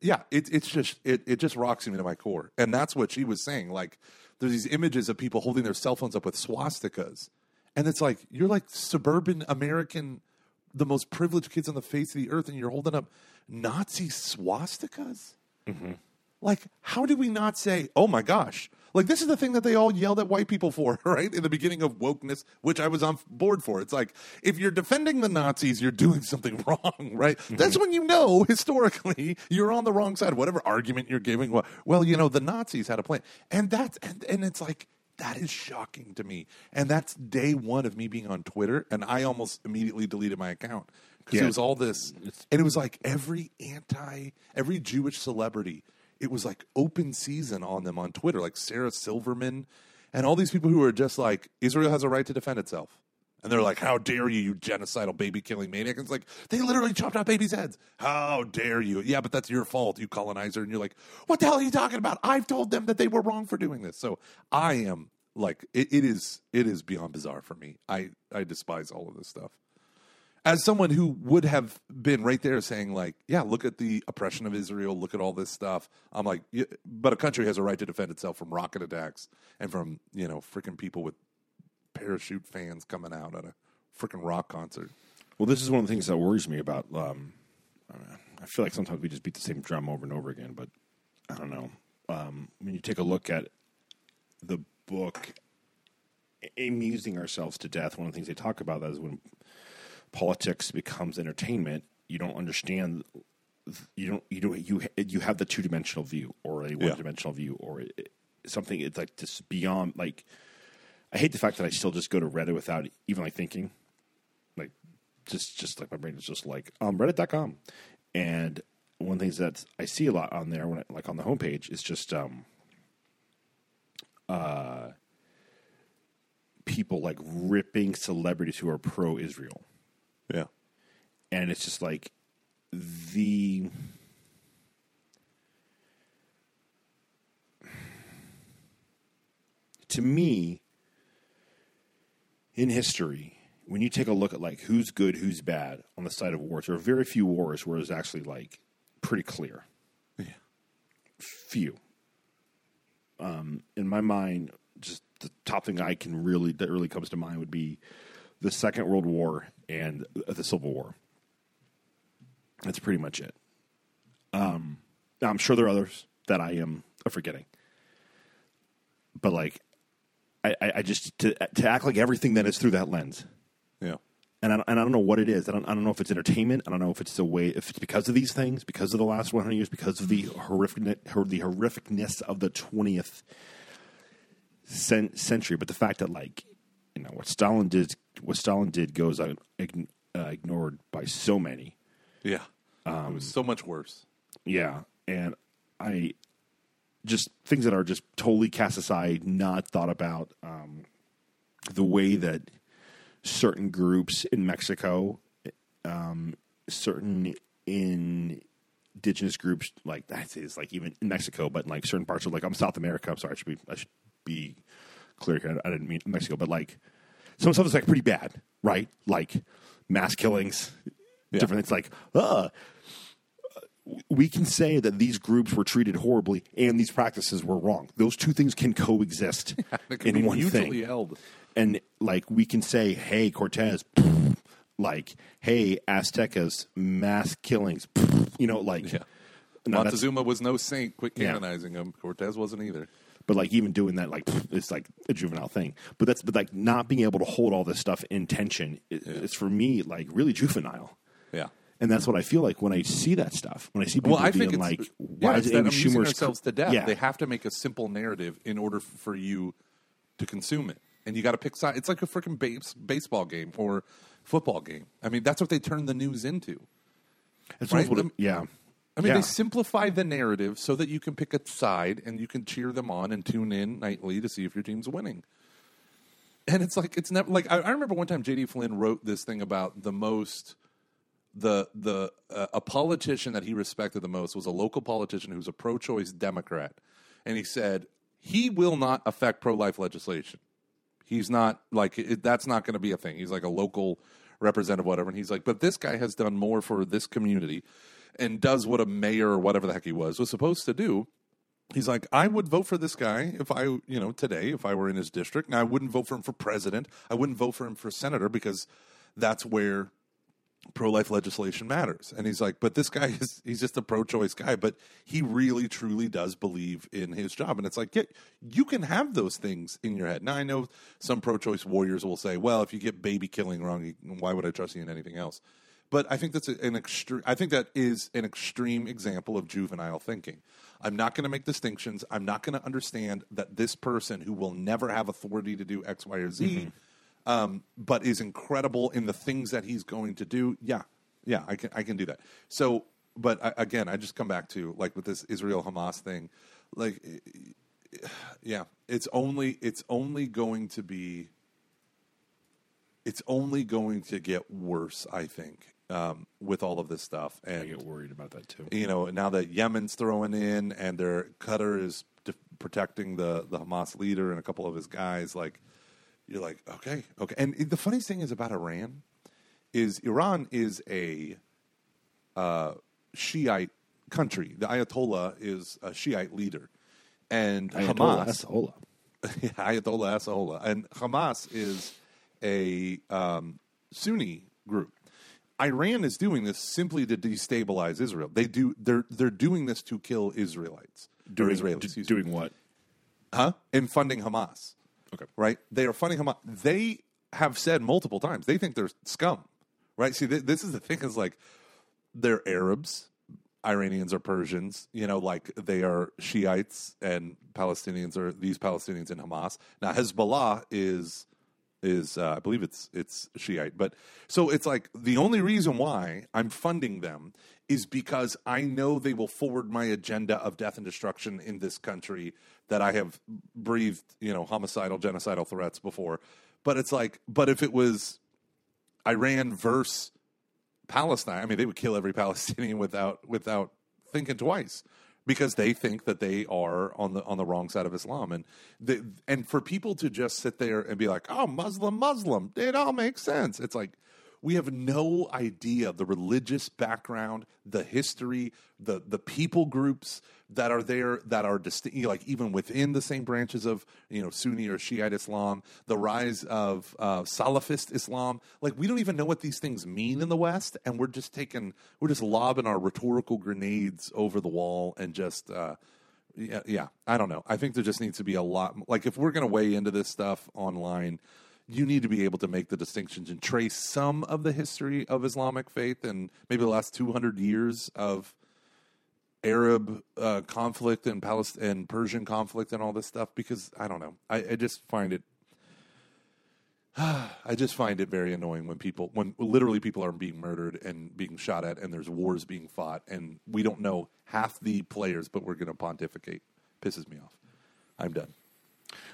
yeah it, it's just it, it just rocks me to my core. And that's what she was saying like there's these images of people holding their cell phones up with swastikas. And it's like you're like suburban american the most privileged kids on the face of the earth and you're holding up nazi swastikas mm-hmm. Like how do we not say, "Oh my gosh." Like this is the thing that they all yelled at white people for, right? In the beginning of wokeness, which I was on board for. It's like if you're defending the Nazis, you're doing something wrong, right? Mm-hmm. That's when you know historically you're on the wrong side. Whatever argument you're giving, well, well, you know, the Nazis had a plan. And that's and, and it's like that is shocking to me. And that's day one of me being on Twitter. And I almost immediately deleted my account because yeah. it was all this. And it was like every anti, every Jewish celebrity, it was like open season on them on Twitter, like Sarah Silverman and all these people who are just like, Israel has a right to defend itself. And they're like, How dare you, you genocidal baby killing maniac? It's like, they literally chopped off babies' heads. How dare you? Yeah, but that's your fault, you colonizer. And you're like, What the hell are you talking about? I've told them that they were wrong for doing this. So I am like, it, it is it is beyond bizarre for me. I, I despise all of this stuff. As someone who would have been right there saying, like, yeah, look at the oppression of Israel, look at all this stuff. I'm like, but a country has a right to defend itself from rocket attacks and from, you know, freaking people with parachute fans coming out at a freaking rock concert. Well, this is one of the things that worries me about. Um, I feel like sometimes we just beat the same drum over and over again, but I don't know. Um, when you take a look at the book, amusing ourselves to death, one of the things they talk about that is when politics becomes entertainment, you don't understand. You don't. You don't. You you have the two dimensional view or a one dimensional yeah. view or something. It's like just beyond like I hate the fact that I still just go to Reddit without even like thinking. Like just just like my brain is just like um reddit.com. And one of the things that I see a lot on there when I, like on the homepage is just um uh people like ripping celebrities who are pro Israel. Yeah. And it's just like the to me in history, when you take a look at like who's good, who's bad on the side of wars, there are very few wars where it's actually like pretty clear. Yeah. Few. Um, in my mind, just the top thing I can really that really comes to mind would be the Second World War and the Civil War. That's pretty much it. Um, I'm sure there are others that I am forgetting, but like I, I just to to act like everything that is through that lens. Yeah. And I, and I don't know what it is. I don't, I don't know if it's entertainment. I don't know if it's the way, if it's because of these things, because of the last 100 years, because of the horrific, the horrificness of the 20th century. But the fact that, like, know, what Stalin did, what Stalin did goes uh, ignored by so many. Yeah. Um, it was so much worse. Yeah. And I, just things that are just totally cast aside, not thought about. Um, the way that certain groups in Mexico, um, certain indigenous groups, like that is like even in Mexico, but in like certain parts of like I'm South America. I'm sorry, I should be I should be clear here. I didn't mean Mexico, but like some stuff is like pretty bad, right? Like mass killings, yeah. different. It's like, uh, we can say that these groups were treated horribly and these practices were wrong. Those two things can coexist in one thing. Held. And like we can say, "Hey, Cortez," like, "Hey, Aztecas, mass killings," you know, like. Yeah. Montezuma was no saint. Quit canonizing yeah. him. Cortez wasn't either. But like even doing that, like it's like a juvenile thing. But that's but like not being able to hold all this stuff in tension. It, yeah. It's for me like really juvenile. Yeah. And that's what I feel like when I see that stuff. When I see people well, I being think like, "Why yeah, is Amy Schumer's themselves to death?" Yeah. They have to make a simple narrative in order for you to consume it, and you got to pick sides. It's like a freaking base, baseball game or football game. I mean, that's what they turn the news into. Right? what it, yeah. I mean, yeah. they simplify the narrative so that you can pick a side and you can cheer them on and tune in nightly to see if your team's winning. And it's like it's never like I, I remember one time JD Flynn wrote this thing about the most the the uh, a politician that he respected the most was a local politician who's a pro-choice Democrat, and he said he will not affect pro-life legislation. He's not like it, that's not going to be a thing. He's like a local representative, whatever. And he's like, but this guy has done more for this community and does what a mayor or whatever the heck he was was supposed to do. He's like, I would vote for this guy if I, you know, today if I were in his district. Now I wouldn't vote for him for president. I wouldn't vote for him for senator because that's where pro life legislation matters. And he's like, but this guy is he's just a pro choice guy, but he really truly does believe in his job. And it's like, yeah, you can have those things in your head. Now I know some pro choice warriors will say, well, if you get baby killing wrong, why would I trust you in anything else? But I think that's an extreme. I think that is an extreme example of juvenile thinking. I'm not going to make distinctions. I'm not going to understand that this person who will never have authority to do X, Y, or Z, um, but is incredible in the things that he's going to do. Yeah, yeah, I can I can do that. So, but I, again, I just come back to like with this Israel Hamas thing, like, yeah, it's only it's only going to be. It's only going to get worse, I think, um, with all of this stuff. And I get worried about that too. you know, now that Yemen's throwing in and their Qatar is de- protecting the the Hamas leader and a couple of his guys, like you're like, okay, okay. And the funniest thing is about Iran is Iran is a uh, Shiite country. The Ayatollah is a Shiite leader, and Ayatollah Hamas, Ayatollah. Ayatollah Ayatollah, and Hamas is a um, Sunni group. Iran is doing this simply to destabilize Israel. They do they're they're doing this to kill Israelites. Doing, Israelis, d- me. doing what? huh? In funding Hamas. Okay. Right? They are funding Hamas. They have said multiple times they think they're scum. Right? See, th- this is the thing is like they're Arabs, Iranians are Persians, you know, like they are Shiites and Palestinians are these Palestinians in Hamas. Now Hezbollah is is uh, I believe it's it's Shiite, but so it's like the only reason why I'm funding them is because I know they will forward my agenda of death and destruction in this country that I have breathed, you know, homicidal, genocidal threats before. But it's like, but if it was Iran versus Palestine, I mean, they would kill every Palestinian without without thinking twice because they think that they are on the on the wrong side of Islam, and the, and for people to just sit there and be like, "Oh, Muslim, Muslim," it all makes sense. It's like we have no idea the religious background, the history, the the people groups that are there that are distinct, like even within the same branches of you know Sunni or Shiite Islam, the rise of uh, Salafist Islam. Like we don't even know what these things mean in the West, and we're just taking we're just lobbing our rhetorical grenades over the wall and just. Uh, yeah, yeah, I don't know. I think there just needs to be a lot. Like, if we're going to weigh into this stuff online, you need to be able to make the distinctions and trace some of the history of Islamic faith and maybe the last 200 years of Arab uh, conflict and Palestine and Persian conflict and all this stuff because I don't know. I, I just find it. I just find it very annoying when people, when literally people are being murdered and being shot at, and there's wars being fought, and we don't know half the players, but we're going to pontificate. Pisses me off. I'm done.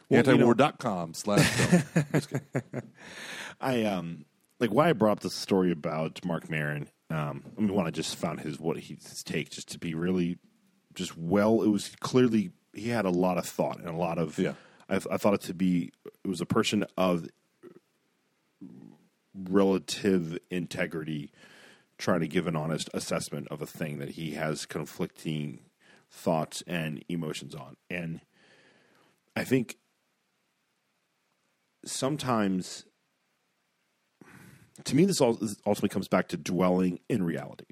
Well, you Antiwar.com slash. I um like why I brought up this story about Marc Maron. Um, I mean, one I just found his what he, his take just to be really just well. It was clearly he had a lot of thought and a lot of Yeah. I, I thought it to be it was a person of relative integrity trying to give an honest assessment of a thing that he has conflicting thoughts and emotions on and i think sometimes to me this all this ultimately comes back to dwelling in reality.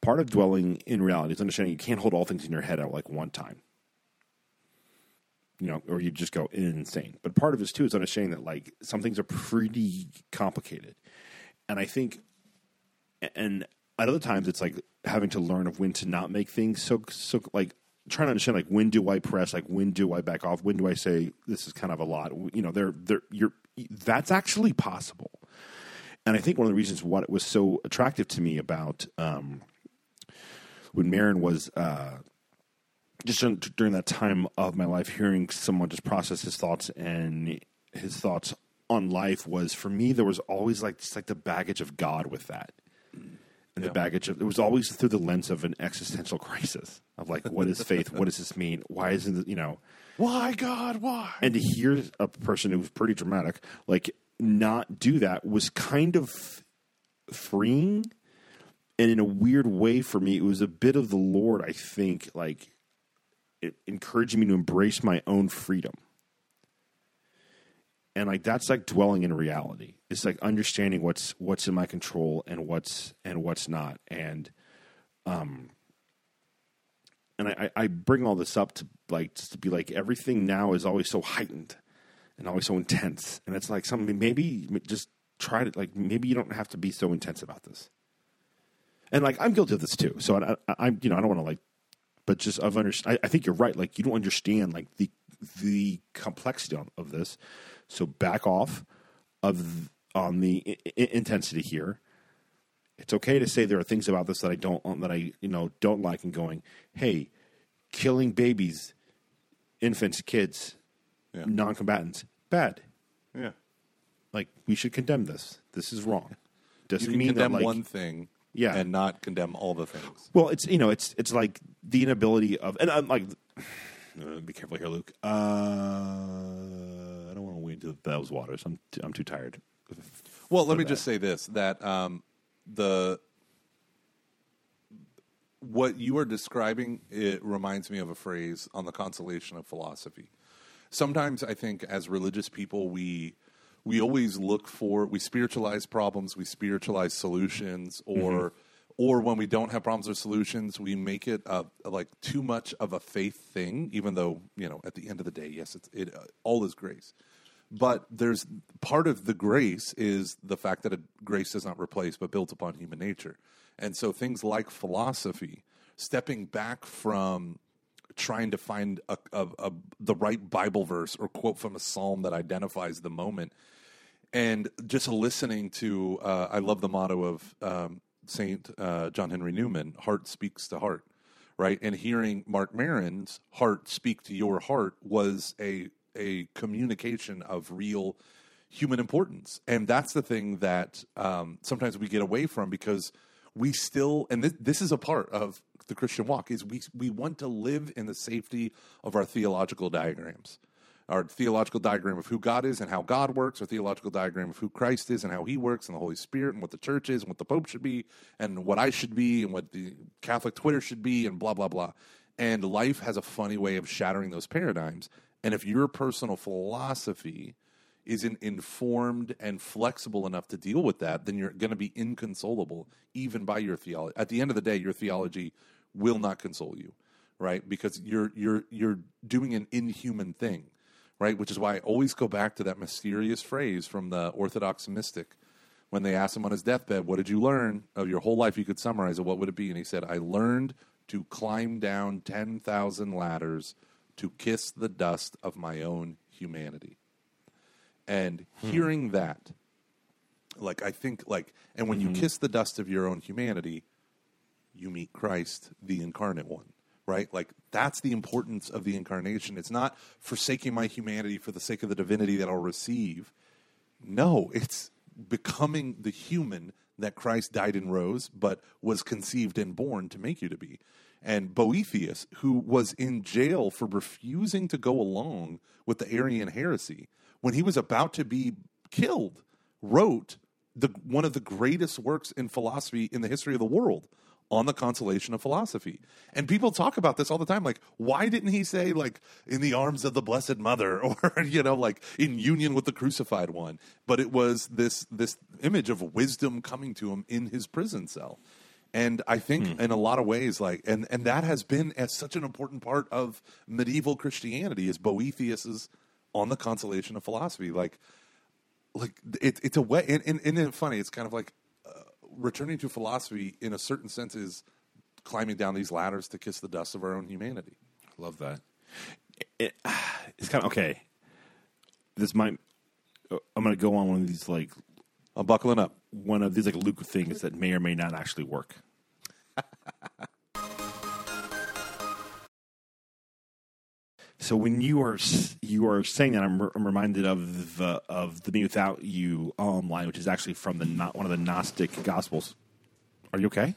Part of dwelling in reality is understanding you can't hold all things in your head at like one time. You know, or you just go insane. But part of it too is understanding that like some things are pretty complicated, and I think, and at other times it's like having to learn of when to not make things so so like trying to understand like when do I press, like when do I back off, when do I say this is kind of a lot. You know, they're they're you're that's actually possible, and I think one of the reasons what was so attractive to me about um, when Maron was. Uh, just dur- during that time of my life, hearing someone just process his thoughts and his thoughts on life was for me there was always like just like the baggage of God with that, and the Yeah. baggage of it was always through the lens of an existential crisis of like what is faith, what does this mean, why isn't it, you know, Why, God? Why? and to hear a person who was pretty dramatic like not do that was kind of freeing and in a weird way for me it was a bit of the lord i think like it, encouraging me to embrace my own freedom and like that's like dwelling in reality. It's like understanding what's what's in my control and what's and what's not. And um and I, I bring all this up to like just to be like everything now is always so heightened and always so intense. And it's like something maybe just try to like maybe you don't have to be so intense about this. And like I'm guilty of this too. So I, I, I you know I don't want to like, but just I've understand. I, I think you're right. Like you don't understand like the the complexity of this. So back off of on the I- intensity here. It's okay to say there are things about this that I don't that I you know don't like, and going, hey, killing babies, infants, kids, Yeah. non-combatants, bad. Yeah. Like we should condemn this. This is wrong. You Doesn't mean condemn that like one thing Yeah. and not condemn all the things. well, it's you know it's it's like the inability of and I'm like. Uh, be careful here, Luke. Uh, I don't want to wade into those waters. I'm too, I'm too tired. Well, let me that. just say this: that um, the what you are describing it reminds me of a phrase on the consolation of philosophy. Sometimes I think as religious people we we always look for we spiritualize problems, we spiritualize solutions, or or when we don't have problems or solutions, we make it uh, like too much of a faith thing. Even though you know, at the end of the day, yes, it's it uh, all is grace but there's part of the grace is the fact that a grace does not replace but built upon human nature. And so things like philosophy stepping back from trying to find a, a, a, the right bible verse or quote from a psalm that identifies the moment and just listening to uh, i love the motto of um, saint uh, john henry newman heart speaks to heart right? And hearing marc maron's heart speak to your heart was a a communication of real human importance and that's the thing that um, sometimes we get away from because we still and this, this is a part of the christian walk is we we want to live in the safety of our theological diagrams our theological diagram of who God is and how God works, our theological diagram of who Christ is and how he works, and the Holy Spirit, and what the church is, and what the Pope should be, and what I should be, and what the Catholic Twitter should be, and blah, blah, blah. And life has a funny way of shattering those paradigms. And if your personal philosophy isn't informed and flexible enough to deal with that, then you're going to be inconsolable, even by your theology. At the end of the day, your theology will not console you, right? Because you're you're you're doing an inhuman thing, right? Which is why I always go back to that mysterious phrase from the Orthodox mystic when they asked him on his deathbed, "What did you learn of your whole life?" You could summarize it. What would it be? And he said, "I learned to climb down ten thousand ladders to kiss the dust of my own humanity." And hearing hmm. that, like I think, like, and when you mm-hmm. kiss the dust of your own humanity, you meet Christ, the incarnate one, right? Like that's the importance of the incarnation. It's not forsaking my humanity for the sake of the divinity that I'll receive. No, it's becoming the human that Christ died and rose, but was conceived and born to make you to be. And Boethius, who was in jail for refusing to go along with the Arian heresy, when he was about to be killed, wrote the one of the greatest works in philosophy in the history of the world on the consolation of philosophy. And people talk about this all the time like why didn't he say like in the arms of the blessed mother or you know like in union with the crucified one? But it was this this image of wisdom coming to him in his prison cell. And I think in a lot of ways like and and that has been as such an important part of medieval Christianity is Boethius's on the consolation of philosophy like like it, it's a way and, and, and it's funny it's kind of like uh, returning to philosophy in a certain sense is climbing down these ladders to kiss the dust of our own humanity Love that. It, it's kind of okay. This might. I'm going to go on one of these like i'm buckling up one of these like Luke things that may or may not actually work. so when you are you are saying that, I'm, I'm reminded of the of the Me Without You um, line, which is actually from the not one of the Gnostic Gospels. Are you okay?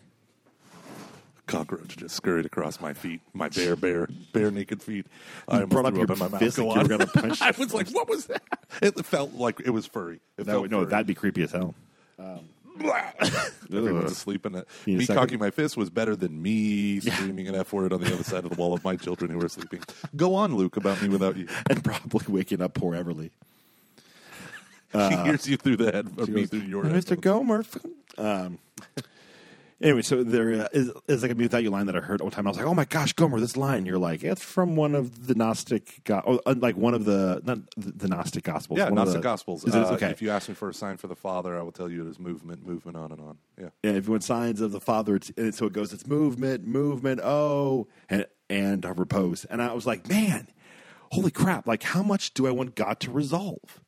cockroach just scurried across my feet my bare bare bare naked feet i almost brought up your up in my fist Go like you were gonna punch- i was like what was that it felt like it was furry it That felt would, no, that'd be creepy as hell. Everyone's asleep in it. Need a Me second? cocking my fist was better than me screaming an F word on the other side of the wall of my children who were sleeping. Go on, Luke, about me without you. and probably waking up poor Everly. she hears you through the head, me through your head. Mr. Gomer. Um, anyway, so there uh, is, is like a "Me Without You" line that I heard all the time. I was like, "Oh my gosh, Gomer!" This line, you're like, "It's from one of the Gnostic, go- oh, uh, like one of the not the the Gnostic Gospels." Yeah, one of Gnostic the- Gospels. Is it- Uh, okay, If you ask me for a sign for the Father, I will tell you it is movement, movement on and on. Yeah. and if you want signs of the Father, it's, and so it goes. It's movement, movement. Oh, and and repose. And I was like, man, holy crap! Like, how much do I want God to resolve?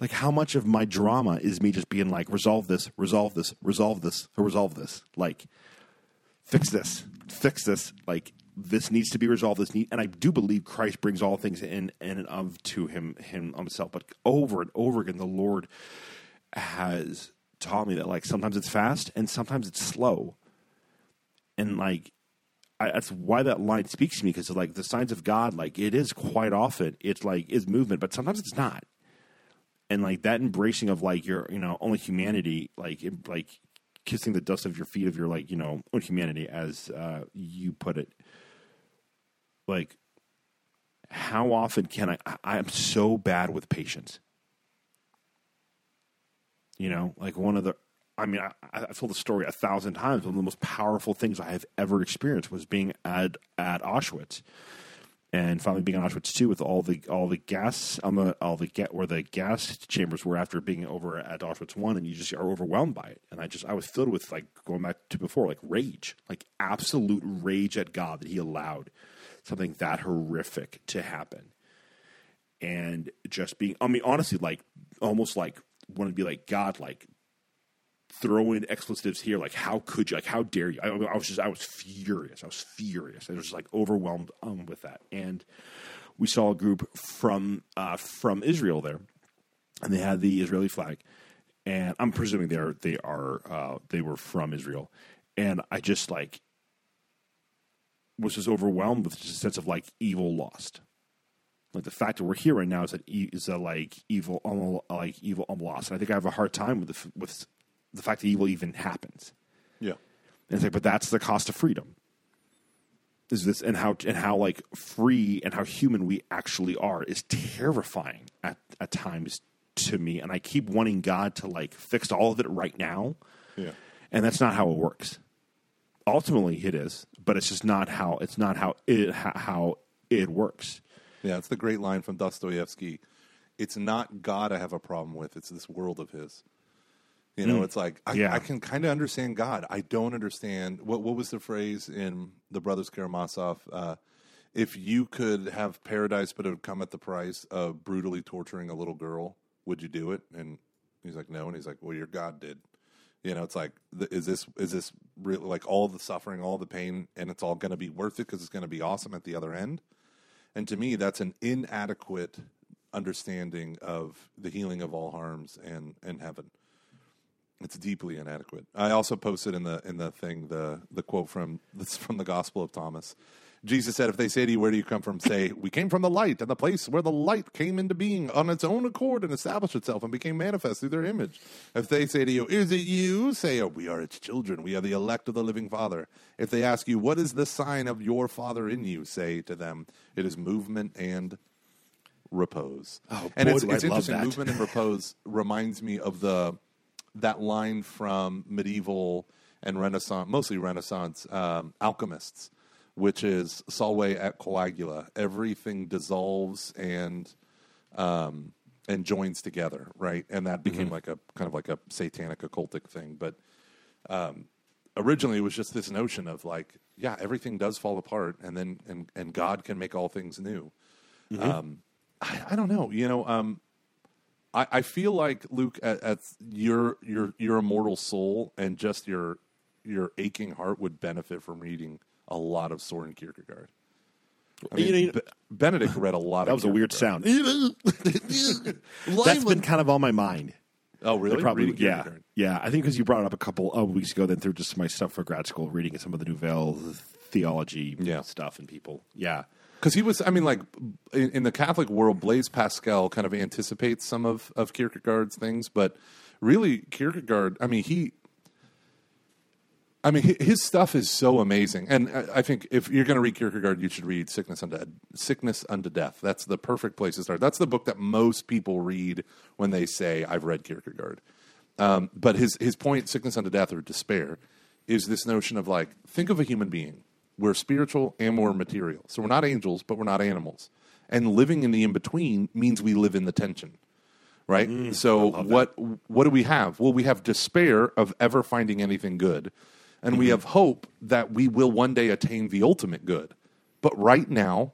Like, how much of my drama is me just being like, resolve this, resolve this, resolve this, or resolve this? Like, fix this, fix this. Like, this needs to be resolved. This need, and I do believe Christ brings all things in, in and of to him, him himself. But over and over again, the Lord has taught me that like sometimes it's fast and sometimes it's slow, and like I, that's why that line speaks to me because like the signs of God, like it is quite often it's like is movement, but sometimes it's not, and like that embracing of like your you know only humanity, like it, like kissing the dust of your feet of your like you know own humanity, as uh, you put it, like how often can I? I I'm so bad with patience. You know, like one of the, I mean, I, I've told the story a thousand times. One of the most powerful things I have ever experienced was being at at Auschwitz, and finally being on Auschwitz too with all the all the gas, um, uh, all the get where the gas chambers were after being over at Auschwitz one, and you just are overwhelmed by it. And I just I was filled with like going back to before, like rage, like absolute rage at God that He allowed something that horrific to happen and just being i mean honestly like almost like want to be like god like throw in expletives here like how could you like how dare you? I, I was just i was furious. I was furious. I was just like overwhelmed um, with that. And we saw a group from uh, from israel there and they had the israeli flag. And i'm presuming they're they are uh, they were from israel. And i just like was just overwhelmed with just a sense of like evil lost. Like the fact that we're here right now is that is a like evil um, like evil um, lost. And I think I have a hard time with the, with the fact that evil even happens. Yeah. And it's like, but that's the cost of freedom. Is this and how and how like free and how human we actually are is terrifying at at times to me. And I keep wanting God to like fix all of it right now. Yeah. And that's not how it works. Ultimately, it is, but it's just not how it's not how it how, how it works. Yeah, it's the great line from Dostoevsky. It's not God I have a problem with, it's this world of his. You know, it's like I, Yeah. I can kind of understand God. I don't understand what what was the phrase in the Brothers Karamazov? Uh, if you could have paradise, but it would come at the price of brutally torturing a little girl, would you do it? And he's like, no. And he's like, well, your God did. You know, it's like, is this is this real? Like all the suffering, all the pain, and it's all going to be worth it because it's going to be awesome at the other end. And to me, that's an inadequate understanding of the healing of all harms and and heaven. It's deeply inadequate. I also posted in the in the thing the the quote from this from the Gospel of Thomas. Jesus said, "If they say to you, where do you come from? Say, we came from the light, and the place where the light came into being on its own accord and established itself and became manifest through their image. If they say to you, is it you? Say, oh, we are its children. We are the elect of the living Father. If they ask you, what is the sign of your Father in you? Say to them, it is movement and repose. Oh, and boy, it's, it's interesting. Movement and repose reminds me of the that line from medieval and Renaissance, mostly Renaissance um, alchemists, which is Solve et coagula. Everything dissolves and um, and joins together, right? And that became like a kind of like a satanic occultic thing, but um, originally it was just this notion of like, yeah, everything does fall apart, and then and and God can make all things new. Um, I, I don't know, you know. I, I feel like Luke, at, at your your your immortal soul and just your your aching heart would benefit from reading a lot of Soren Kierkegaard. I mean, You know, you- Be- Benedict read a lot. That of was a weird sound. That's been kind of on my mind. Oh, really? Probably, Reading yeah, Kierkegaard. yeah. I think because you brought it up a couple of weeks ago, then through just my stuff for grad school, reading some of the Nouvelle theology Yeah. stuff and people. Yeah, Because he was, I mean, like in, in the Catholic world, Blaise Pascal kind of anticipates some of, of Kierkegaard's things, but really, Kierkegaard, I mean, he I mean, his stuff is so amazing, and I think if you're going to read Kierkegaard, you should read "Sickness Unto Sickness Unto Death." That's the perfect place to start. That's the book that most people read when they say, "I've read Kierkegaard." Um, but his his point, "Sickness Unto Death" or despair, is this notion of like, think of a human being. We're spiritual and we're material, so we're not angels, but we're not animals. And living in the in between means we live in the tension right? so what what do we have? Well, we have despair of ever finding anything good, and we have hope that we will one day attain the ultimate good. But right now,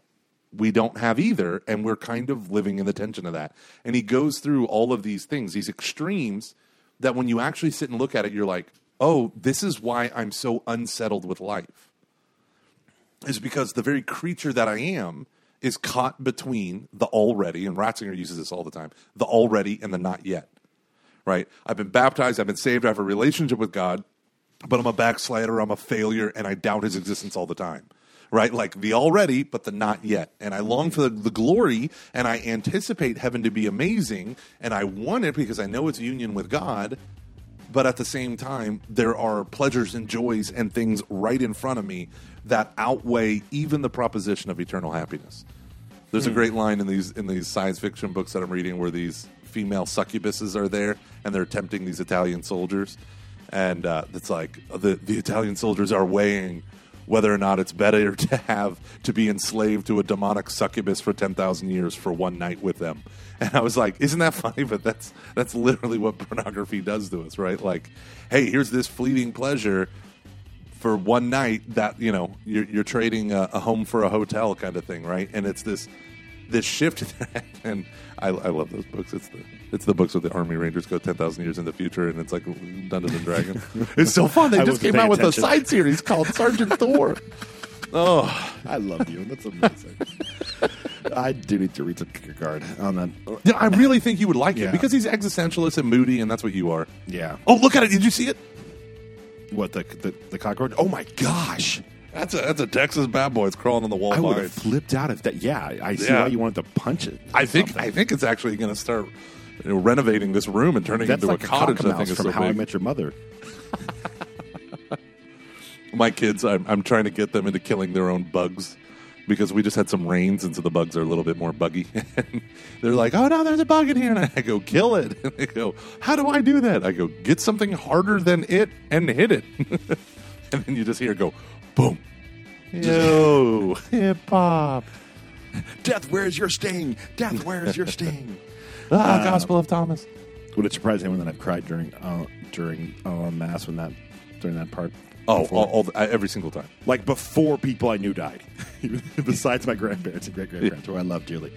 we don't have either, and we're kind of living in the tension of that. And he goes through all of these things, these extremes that when you actually sit and look at it, you're like, "Oh, this is why I'm so unsettled with life." Is because the very creature that I am is caught between the already, and Ratzinger uses this all the time, the already and the not yet. Right? I've been baptized, I've been saved, I have a relationship with God, but I'm a backslider, I'm a failure, and I doubt his existence all the time. Right? Like the already, but the not yet. And I long for the, the glory, and I anticipate heaven to be amazing, and I want it because I know it's union with God, but at the same time, there are pleasures and joys and things right in front of me that outweigh even the proposition of eternal happiness. There's a great line in these in these science fiction books that I'm reading where these female succubuses are there and they're tempting these Italian soldiers, and uh, it's like the the Italian soldiers are weighing whether or not it's better to have to be enslaved to a demonic succubus for 10,000 years for one night with them. And I was like, isn't that funny? But that's that's literally what pornography does to us, right? Like, hey, here's this fleeting pleasure for one night that, you know, you're, you're trading a, a home for a hotel kind of thing, right? And it's this this shift and I, I love those books. It's the it's the books where the Army Rangers go ten thousand years in the future, and it's like Dungeons and Dragons. it's so fun. They I just came out paying with a side series called Sergeant Thor. Oh, I love you. That's amazing. I do need to read some Kierkegaard on that. yeah, I really think you would like it because he's existentialist and moody, and that's what you are. Yeah. Oh, look at it! Did you see it? What the the, the cockroach? Oh my gosh! That's a that's a Texas bad boy. It's crawling on the wall I would behind. have flipped out if that. Yeah, I see Yeah. why you wanted to punch it. I think. I think it's actually going to start you know, renovating this room and turning that's into like a a cottage. I cockamouse think is from so How I big. Met Your Mother. My kids, I'm, I'm trying to get them into killing their own bugs because we just had some rains, and so the bugs are a little bit more buggy. and they're like, "Oh no, there's a bug in here," and I go, "Kill it." And they go, "How do I do that?" I go, "Get something harder than it and hit it." and then you just hear it go, boom. Yo, hip hop. Death, where's your sting? Death, where's your sting? Ah, Gospel of Thomas. Would it surprise anyone that I've cried during uh, during uh, mass when that during that part? Oh, all, all the, uh, every single time. like before people I knew died, besides my grandparents and great grandparents, who I love dearly.